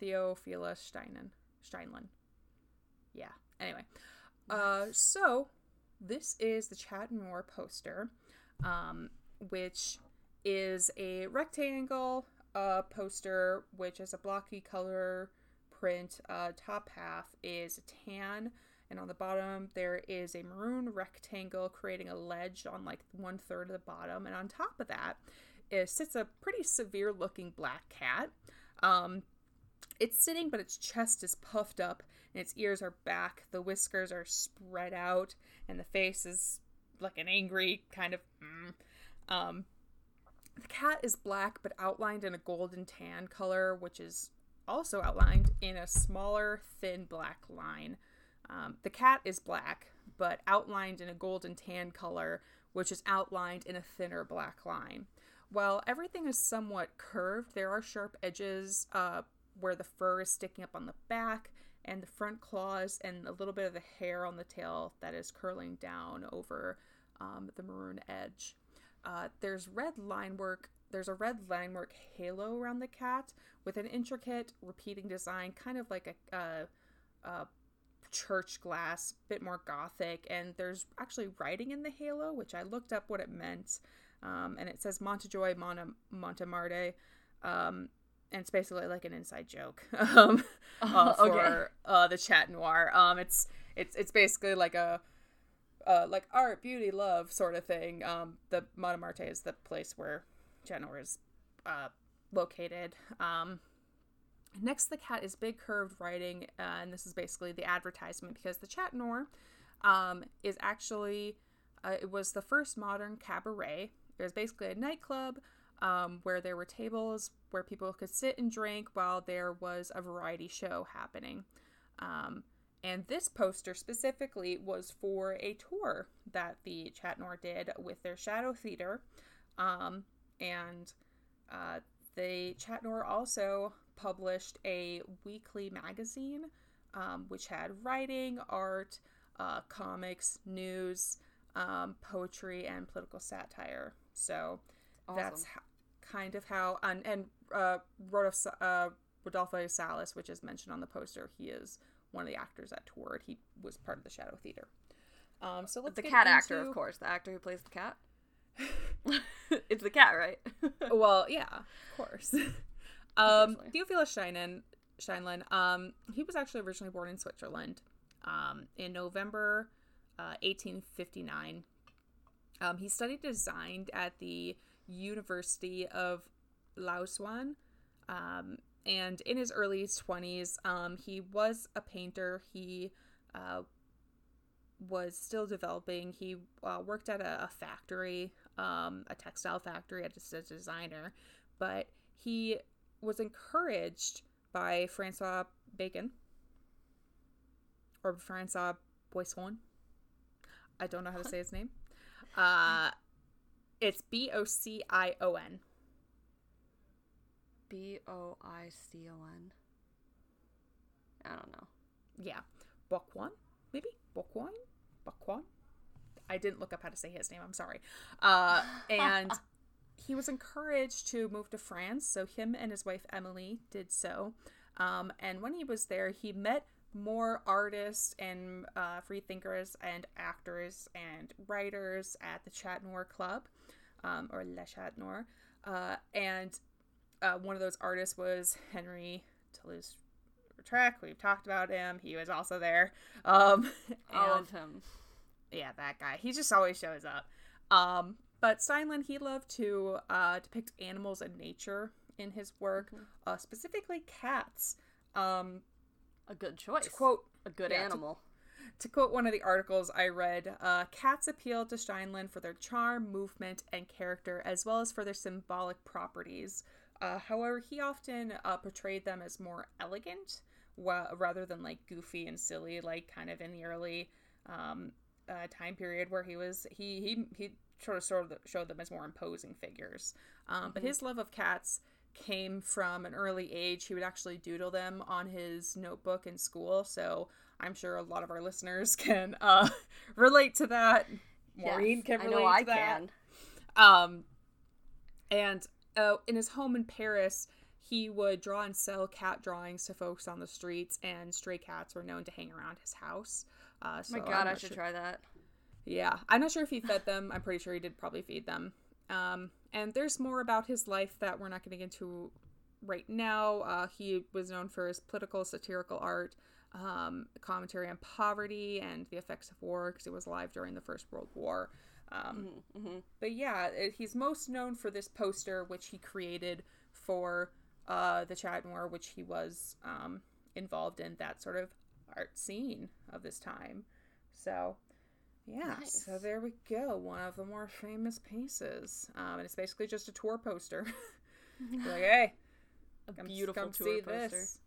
Theophila Steinen, Steinlen. Yeah. Anyway, uh, so this is the Chat Noir poster, um, which is a rectangle uh, poster, which is a blocky color print. Uh, top half is tan, and on the bottom there is a maroon rectangle creating a ledge on like one third of the bottom, and on top of that it sits a pretty severe looking black cat. Um, it's sitting, but its chest is puffed up and its ears are back. The whiskers are spread out, and the face is like an angry kind of. Mm. Um, the cat is black but outlined in a golden tan color, which is also outlined in a smaller, thin black line. Um, the cat is black but outlined in a golden tan color, which is outlined in a thinner black line. While everything is somewhat curved, there are sharp edges uh, where the fur is sticking up on the back and the front claws and a little bit of the hair on the tail that is curling down over um, the maroon edge. Uh, there's red line work. There's a red line work halo around the cat with an intricate repeating design, kind of like a, a, a church glass, bit more gothic. And there's actually writing in the halo, which I looked up what it meant. Um, and it says Montejoy Monte, Montemarte. Um, and it's basically like an inside joke um, uh, for okay. uh, the chat noir. Um, it's it's it's basically like a uh, like art, beauty, love sort of thing. Um, the Montemarte is the place where Noir is uh, located. Um, next the cat is big curved writing, uh, and this is basically the advertisement because the Chat Noir um, is actually uh, it was the first modern cabaret. It was basically a nightclub um, where there were tables where people could sit and drink while there was a variety show happening. And this poster specifically was for a tour that the Chat Noir did with their Shadow Theater. Um, and uh, the Chat Noir also published a weekly magazine um, which had writing, art, uh, comics, news, um, poetry, and political satire. So awesome. that's kind of how, and, and uh, Rodolfo, uh, Rodolfo Salas, which is mentioned on the poster, he is one of the actors that toured. He was part of the Shadow Theater. Um, so let's the cat actor, of course, the actor who plays the cat. it's the cat, right? Well, yeah, of course. um. Theophilus Steinen, Steinlen, um, he was actually originally born in Switzerland, um, in November, uh, 1859. Um, he studied design at the University of Lausanne, um, and in his early 20s, um, he was a painter. He uh, was still developing. He uh, worked at a, a factory, um, a textile factory, as a designer, but he was encouraged by Francois Bacon or Francois Boisson. I don't know how to say his name. Uh, it's B O C I O N. B O I C O N. I don't know. Yeah, Bokwan, maybe Bokwan, Bokwan. I didn't look up how to say his name. I'm sorry. Uh, and he was encouraged to move to France, so him and his wife Emily did so. Um, and when he was there, he met more artists and uh, free thinkers and actors and writers at the Chat Noir Club, um, or Le Chat Noir. Uh, and uh, one of those artists was Henry Toulouse Lautrec. We've talked about him. He was also there. Um, love him. yeah, that guy. He just always shows up. Um, but Steinlen, he loved to uh, depict animals and nature in his work, uh, specifically cats. Um, A good choice. to quote a good yeah, animal. to quote one of the articles I read, uh, cats appeal to Steinlen for their charm, movement, and character, as well as for their symbolic properties. Uh, however, he often uh, portrayed them as more elegant, rather than like goofy and silly, like kind of in the early um, uh, time period where he was he he he sort of sort of showed them as more imposing figures. Um, But his love of cats came from an early age. He would actually doodle them on his notebook in school. So I'm sure a lot of our listeners can uh, relate to that. Maureen Yes, can I know I to that. can. Um, and uh, in his home in Paris, he would draw and sell cat drawings to folks on the streets, and stray cats were known to hang around his house. Uh, Oh so my god, I should sure- try that. yeah, I'm not sure if he fed them. I'm pretty sure he did probably feed them. Um, and there's more about his life that we're not going to get into right now. Uh, he was known for his political satirical art, um, commentary on poverty and the effects of war because he was alive during the First World War. Um, hmm but yeah, he's most known for this poster which he created for uh, the Chat Noir, which he was um, involved in that sort of art scene of this time. So, yeah, so there we go. One of the more famous pieces. Um, and it's basically just a tour poster. like, hey, A come, beautiful come tour see poster. this.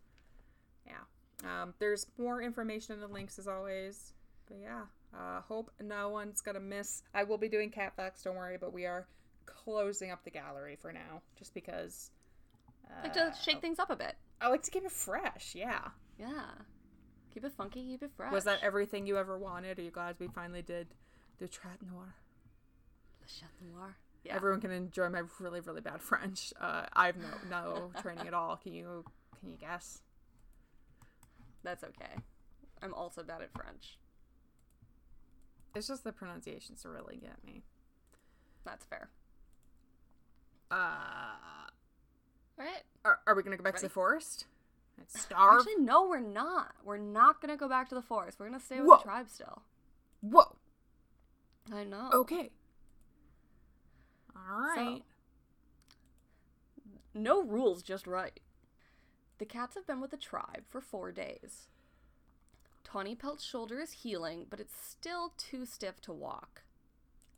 Yeah. Um, there's more information in the links as always. But yeah, uh, hope no one's gonna miss. I will be doing cat facts, don't worry, but we are closing up the gallery for now, just because. Uh, Like to shake things up a bit. I like to keep it fresh. Yeah. Yeah. Keep it funky, keep it fresh. Was that everything you ever wanted? Are you glad we finally did the Trat Noir? Le Chat Noir? Yeah. Everyone can enjoy my really really bad French. Uh, I have no no training at all. Can you can you guess? That's okay. I'm also bad at French. It's just the pronunciations to really get me. That's fair. Uh, Right? are, are we gonna go back to the forest? Starve? Actually, no, we're not. We're not gonna go back to the forest. We're gonna stay with Whoa. the tribe still. Whoa. I know. Okay. All right. No rules, just right. The cats have been with the tribe for four days. Tawny Pelt's shoulder is healing, but it's still too stiff to walk.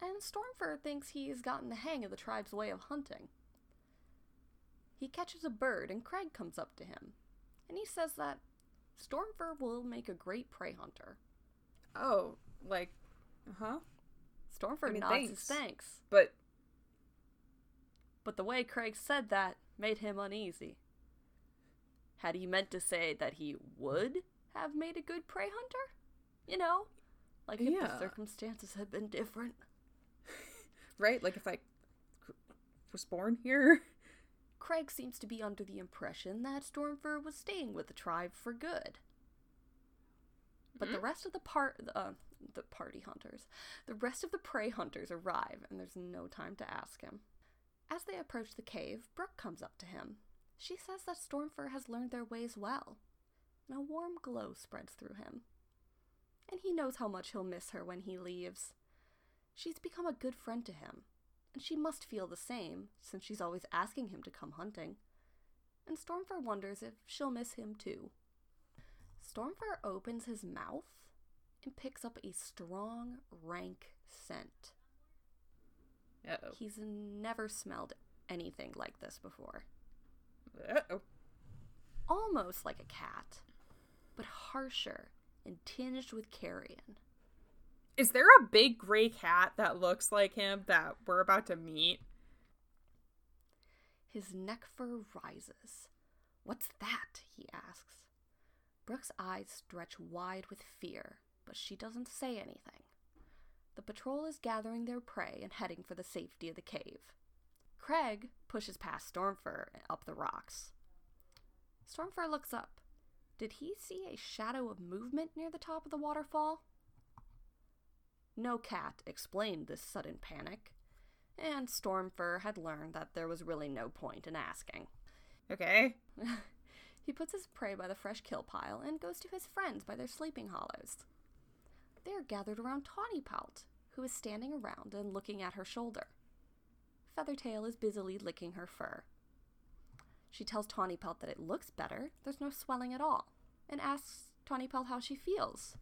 And Stormfur thinks he's gotten the hang of the tribe's way of hunting. He catches a bird, and Craig comes up to him. And he says that Stormfur will make a great prey hunter. oh, like, huh? Stormfur I mean, nods his thanks. thanks, But but the way Craig said that made him uneasy. Had he meant to say that he would have made a good prey hunter? You know? Like if Yeah. the circumstances had been different. right, like if I was born here. Craig seems to be under the impression that Stormfur was staying with the tribe for good. But the rest of the part, uh, the party hunters, the rest of the prey hunters arrive, and there's no time to ask him. As they approach the cave, Brook comes up to him. She says that Stormfur has learned their ways well, and a warm glow spreads through him. And he knows how much he'll miss her when he leaves. She's become a good friend to him, and she must feel the same, since she's always asking him to come hunting. And Stormfur wonders if she'll miss him too. Stormfur opens his mouth and picks up a strong, rank scent. Uh-oh. He's never smelled anything like this before. Uh-oh. Almost like a cat, but harsher and tinged with carrion. Is there a big gray cat that looks like him that we're about to meet? His neck fur rises. What's that? he asks. Brook's eyes stretch wide with fear, but she doesn't say anything. The patrol is gathering their prey and heading for the safety of the cave. Craig pushes past Stormfur up the rocks. Stormfur looks up. Did he see a shadow of movement near the top of the waterfall? No cat explained this sudden panic, and Stormfur had learned that there was really no point in asking. Okay. he puts his prey by the fresh kill pile and goes to his friends by their sleeping hollows. They are gathered around Tawny Pelt, who is standing around and looking at her shoulder. Feathertail is busily licking her fur. She tells Tawny Pelt that it looks better, there's no swelling at all, and asks Tawny Pelt how she feels.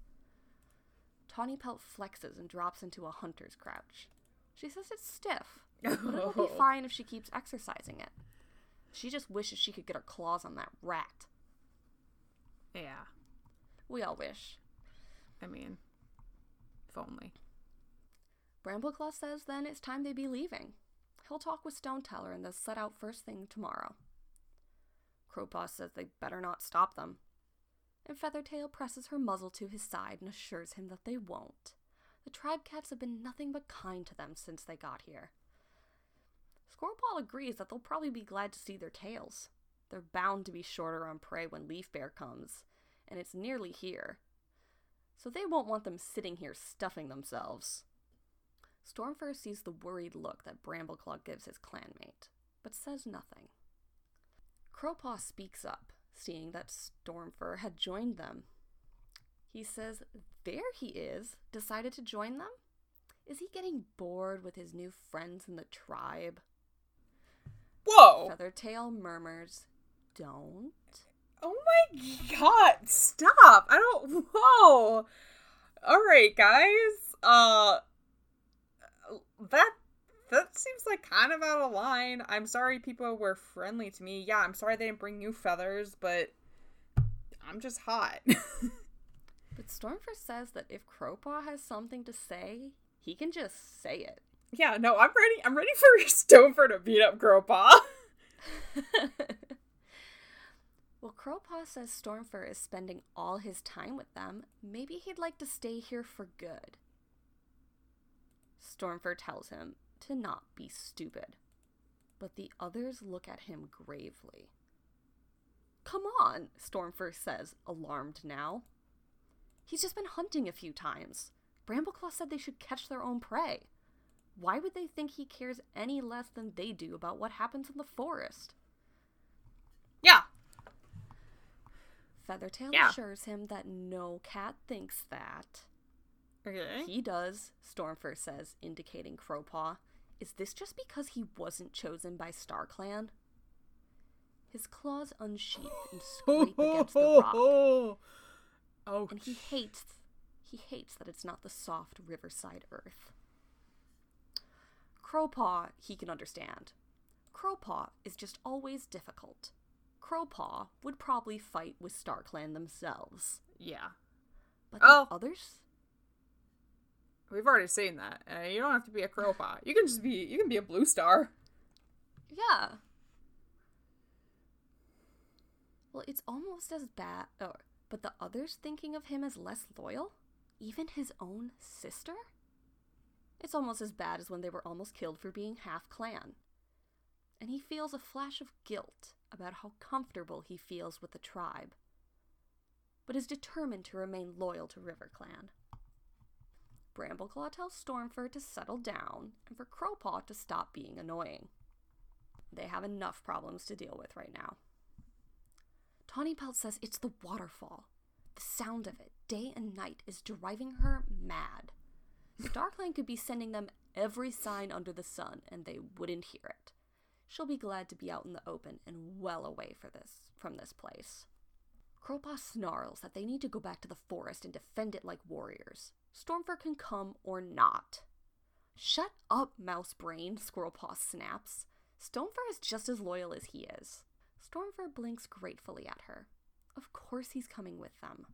Tawny Pelt flexes and drops into a hunter's crouch. She says it's stiff, but it'll be fine if she keeps exercising it. She just wishes she could get her claws on that rat. Yeah. We all wish. I mean, if only. Brambleclaw says then it's time they be leaving. He'll talk with Stoneteller and they'll set out first thing tomorrow. Crowpaw says they better not stop them. And Feathertail presses her muzzle to his side and assures him that they won't. The tribe cats have been nothing but kind to them since they got here. Squirrelpaw agrees that they'll probably be glad to see their tails. They're bound to be shorter on prey when Leaf-bare comes, and it's nearly here. So they won't want them sitting here stuffing themselves. Stormfur sees the worried look that Brambleclaw gives his clanmate, but says nothing. Crowpaw speaks up, seeing that Stormfur had joined them. He says, There he is, decided to join them? Is he getting bored with his new friends in the tribe? Whoa! Feathertail murmurs, Don't. Oh my god, stop! I don't. Whoa! Alright, guys. Uh. That. That seems like kind of out of line. I'm sorry people were friendly to me. Yeah, I'm sorry they didn't bring you feathers, but. I'm just hot. But Stormfur says that if Crowpaw has something to say, he can just say it. yeah, no, I'm ready. I'm ready for Stormfur to beat up Crowpaw. well, Crowpaw says Stormfur is spending all his time with them. Maybe he'd like to stay here for good. Stormfur tells him to not be stupid. But the others look at him gravely. Come on, Stormfur says, alarmed now. He's just been hunting a few times. Brambleclaw said they should catch their own prey. Why would they think he cares any less than they do about what happens in the forest? yeah. Feathertail Yeah. assures him that no cat thinks that. Okay. He does, Stormfur says, indicating Crowpaw. Is this just because he wasn't chosen by StarClan? His claws unsheath and scrape against the rock, Oh, and he hates he hates that it's not the soft riverside earth. Crowpaw he can understand. Crowpaw is just always difficult. Crowpaw would probably fight with StarClan themselves. yeah. But the Oh. others? We've already seen that. Uh, you don't have to be a crowpaw. You can just be. You can be a blue star. Yeah. Well, it's almost as bad. Oh, but the others thinking of him as less loyal? Even his own sister? It's almost as bad as when they were almost killed for being half clan. And he feels a flash of guilt about how comfortable he feels with the tribe. but is determined to remain loyal to RiverClan. Brambleclaw tells Stormfur to settle down and for Crowpaw to stop being annoying. They have enough problems to deal with right now. Tawny Pelt says it's the waterfall. The sound of it, day and night, is driving her mad. StarClan could be sending them every sign under the sun, and they wouldn't hear it. She'll be glad to be out in the open and well away for this from this place. Crowpaw snarls that they need to go back to the forest and defend it like warriors. Stormfur can come or not. Shut up, Mousebrain, Squirrelpaw snaps. Stormfur is just as loyal as he is. Stormfur blinks gratefully at her. Of course he's coming with them.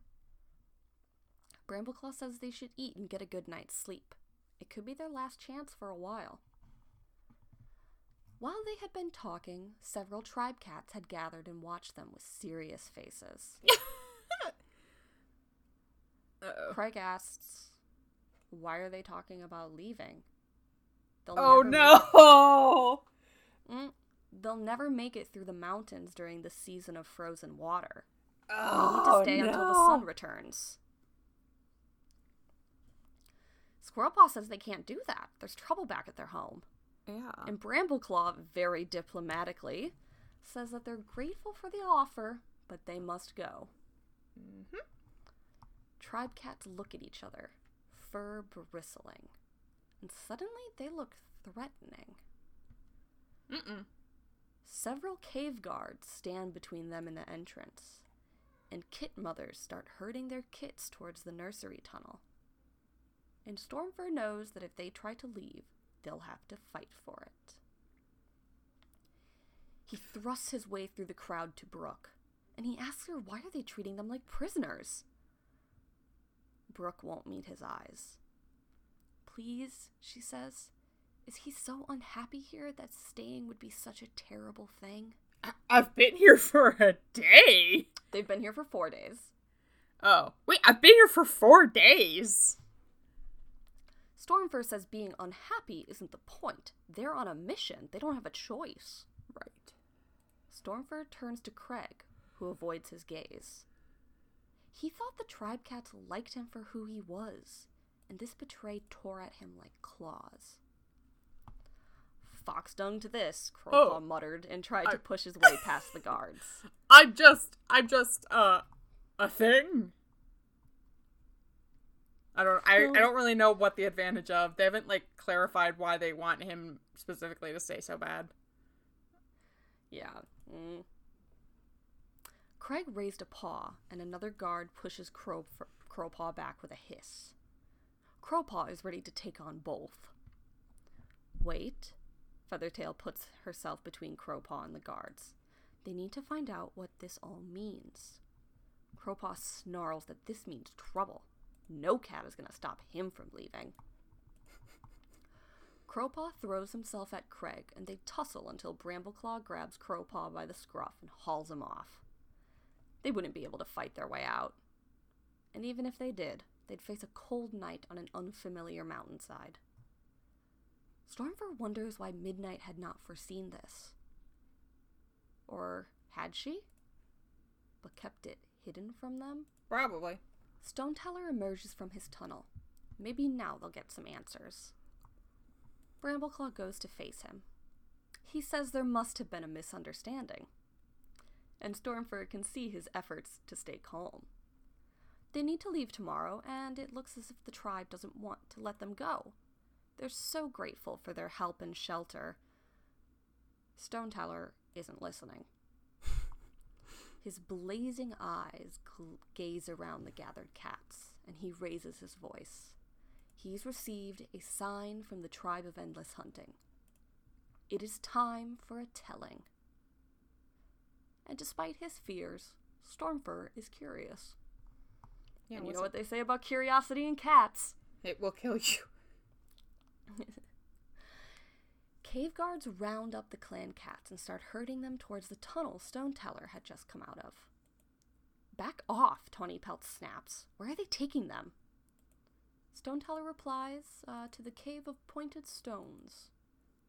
Brambleclaw says they should eat and get a good night's sleep. It could be their last chance for a while. While they had been talking, several tribe cats had gathered and watched them with serious faces. Uh-oh. Craig asks, Why are they talking about leaving? They'll Oh no! Mm, they'll never make it through the mountains during the season of frozen water. Oh, They need Oh to stay no! until the sun returns. Squirrelpaw says they can't do that. There's trouble back at their home. Yeah. And Brambleclaw, very diplomatically, says that they're grateful for the offer, but they must go. Mhm. Tribe cats look at each other, fur bristling, and suddenly they look threatening. Mm-mm. Several cave guards stand between them and the entrance, and kit mothers start herding their kits towards the nursery tunnel. And Stormfur knows that if they try to leave, they'll have to fight for it. He thrusts his way through the crowd to Brook, and he asks her why are they treating them like prisoners? Brook won't meet his eyes. Please, she says, is he so unhappy here that staying would be such a terrible thing? I- I've been here for a day. They've been here for four days. Oh wait, I've been here for four days. Stormfur says being unhappy isn't the point. They're on a mission, they don't have a choice. Right. Stormfur turns to Craig, who avoids his gaze. He thought the tribe cats liked him for who he was, and this betray tore at him like claws. Fox dung to this, Crowpaw Oh. muttered and tried I- to push his way past the guards. I'm just, I'm just, uh, a thing. I don't, I, I don't really know what the advantage of. They haven't like clarified why they want him specifically to stay so bad. Yeah. Mm. Craig raised a paw, and another guard pushes Crow- Crowpaw back with a hiss. Crowpaw is ready to take on both. Wait. Feathertail puts herself between Crowpaw and the guards. They need to find out what this all means. Crowpaw snarls that this means trouble. No cat is going to stop him from leaving. Crowpaw throws himself at Craig, and they tussle until Brambleclaw grabs Crowpaw by the scruff and hauls him off. They wouldn't be able to fight their way out. And even if they did, they'd face a cold night on an unfamiliar mountainside. Stormfur wonders why Midnight had not foreseen this. Or had she? But kept it hidden from them? Probably. Stoneteller emerges from his tunnel. Maybe now they'll get some answers. Brambleclaw goes to face him. He says there must have been a misunderstanding. And Stormfur can see his efforts to stay calm. They need to leave tomorrow, and it looks as if the tribe doesn't want to let them go. They're so grateful for their help and shelter. Stoneteller isn't listening. His blazing eyes gaze around the gathered cats, and he raises his voice. He's received a sign from the tribe of endless hunting. It is time for a telling. And despite his fears, Stormfur is curious. Yeah, and you know it? what they say about curiosity in cats? It will kill you. Cave guards round up the clan cats and start herding them towards the tunnel Stoneteller had just come out of. Back off, Tawny Pelt snaps. Where are they taking them? Stoneteller replies uh, to the Cave of Pointed Stones.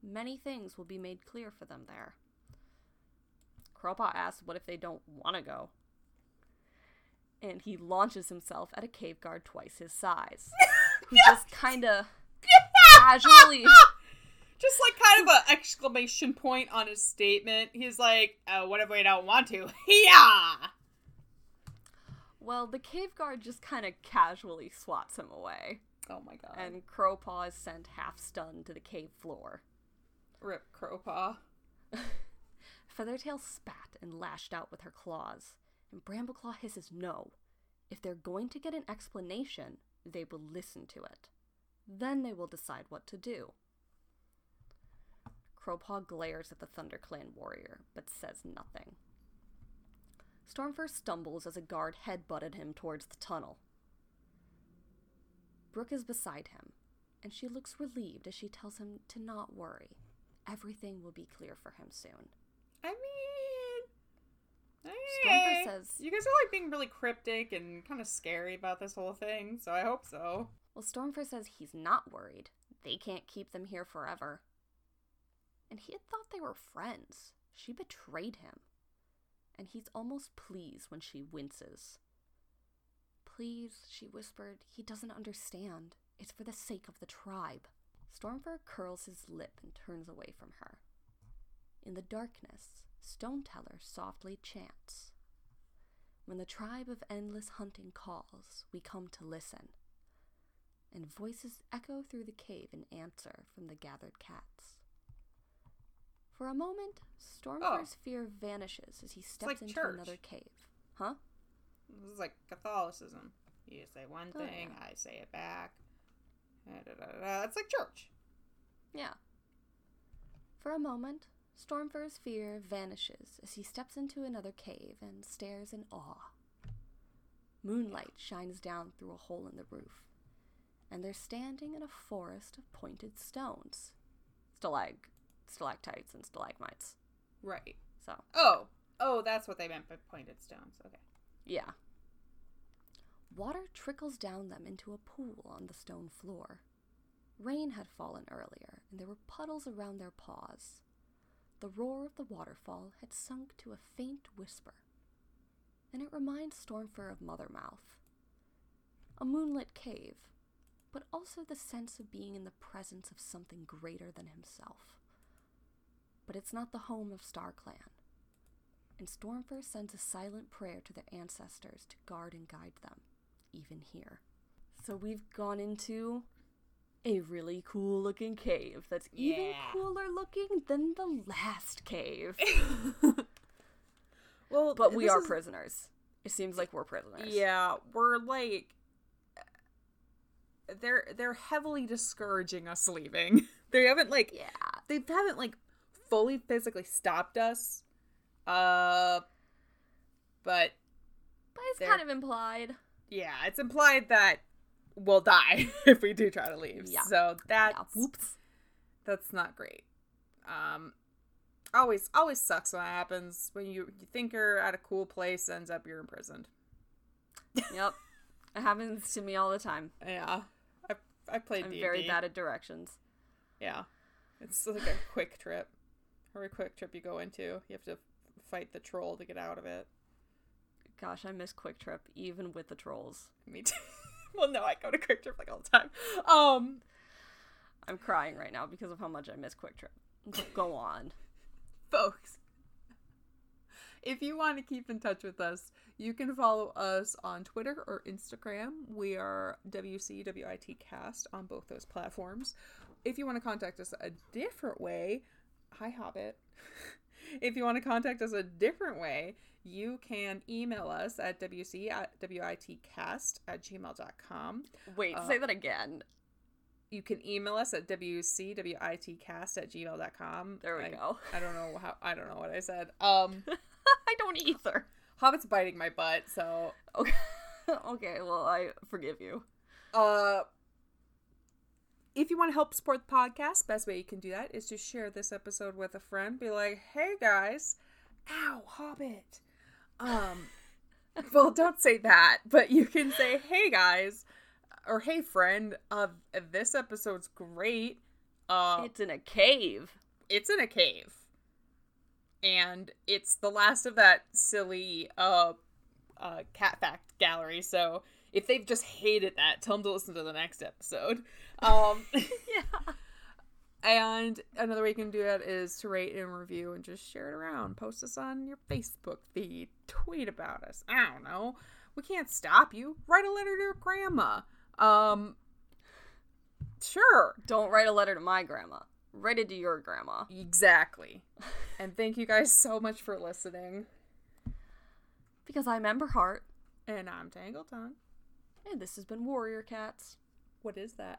Many things will be made clear for them there. Crowpaw asks what if they don't want to go? and he launches himself at a cave guard twice his size. Who just kind of casually. Just like kind of an exclamation point on his statement. He's like, oh, what if we don't want to? yeah! Well, the cave guard just kind of casually swats him away, Oh my god. and Crowpaw is sent half stunned to the cave floor. Rip Crowpaw. Feathertail spat and lashed out with her claws, and Brambleclaw hisses no. If they're going to get an explanation, they will listen to it. Then they will decide what to do. Crowpaw glares at the ThunderClan warrior, but says nothing. Stormfur stumbles as a guard headbutted him towards the tunnel. Brook is beside him, and she looks relieved as she tells him to not worry. Everything will be clear for him soon. I mean. Stormfur eh, says- You guys are like being really cryptic and kind of scary about this whole thing, so I hope so. Well, Stormfur says he's not worried. They can't keep them here forever. And he had thought they were friends. She betrayed him. And he's almost pleased when she winces. Please, she whispered, he doesn't understand. It's for the sake of the tribe. Stormfur curls his lip and turns away from her. In the darkness, Stoneteller softly chants. When the tribe of endless hunting calls, we come to listen and voices echo through the cave in answer from the gathered cats. For a moment, Stormfur's oh. fear vanishes as he steps like into church. another cave. Huh? This is like Catholicism. You say one Oh, thing, yeah. I say it back. Da, da, da, da. It's like church. Yeah. For a moment, Stormfur's fear vanishes as he steps into another cave and stares in awe. Moonlight shines down through a hole in the roof, and they're standing in a forest of pointed stones. Stalag, stalactites and stalagmites. Right. So, Oh. Oh, that's what they meant by pointed stones. Okay. Yeah. Water trickles down them into a pool on the stone floor. Rain had fallen earlier, and there were puddles around their paws. The roar of the waterfall had sunk to a faint whisper, and it reminds Stormfur of Mothermouth. A moonlit cave, but also the sense of being in the presence of something greater than himself. But it's not the home of StarClan and Stormfur sends a silent prayer to their ancestors to guard and guide them, even here. So we've gone into a really cool looking cave that's even Yeah. cooler looking than the last cave. Well, but we are is- prisoners. It seems like we're prisoners. Yeah, we're like they're they're heavily discouraging us leaving. They haven't like Yeah. they haven't like fully physically stopped us. Uh but But it's kind of implied. yeah, it's implied that we'll die if we do try to leave. Yeah. So that's Yeah. Whoops. that's not great. Um always always sucks when that happens when you you think you're at a cool place ends up you're imprisoned. yep. It happens to me all the time. Yeah. I I played I'm D&D. very bad at directions. Yeah. It's like a quick trip. A quick trip you go into. You have to fight the troll to get out of it. Gosh, I miss QuikTrip even with the trolls. Me too. well, no, I go to QuikTrip like all the time. Um, I'm crying right now because of how much I miss QuikTrip. Go on. folks, if you want to keep in touch with us, you can follow us on Twitter or Instagram. We are WCWITcast on both those platforms. If you want to contact us a different way, hi Hobbit. if you want to contact us a different way, you can email us at WC at WITcast at gmail.com. Wait, Uh, say that again. You can email us at WCWITcast at gmail.com. There we I- go. I don't know how I don't know what I said. Um I don't either. Hobbit's biting my butt, so Okay. okay, well, I forgive you. uh if you want to help support the podcast, best way you can do that is to share this episode with a friend. Be like, "Hey guys, ow, Hobbit." Um, well, don't say that, but you can say, "Hey guys," or "Hey friend, uh, this episode's great." Uh, It's in a cave. it's in a cave and it's the last of that silly uh uh, Cat Fact Gallery. So if they've just hated that, tell them to listen to the next episode. Um, yeah. and another way you can do that is to rate and review and just share it around. Post us on your Facebook feed. Tweet about us. I don't know. We can't stop you. Write a letter to your grandma. Um, sure. Don't write a letter to my grandma. Write it to your grandma. Exactly. and thank you guys so much for listening. Because I'm Ember Heart. And I'm Tangle Tongue. And this has been Warrior Cats. What is that?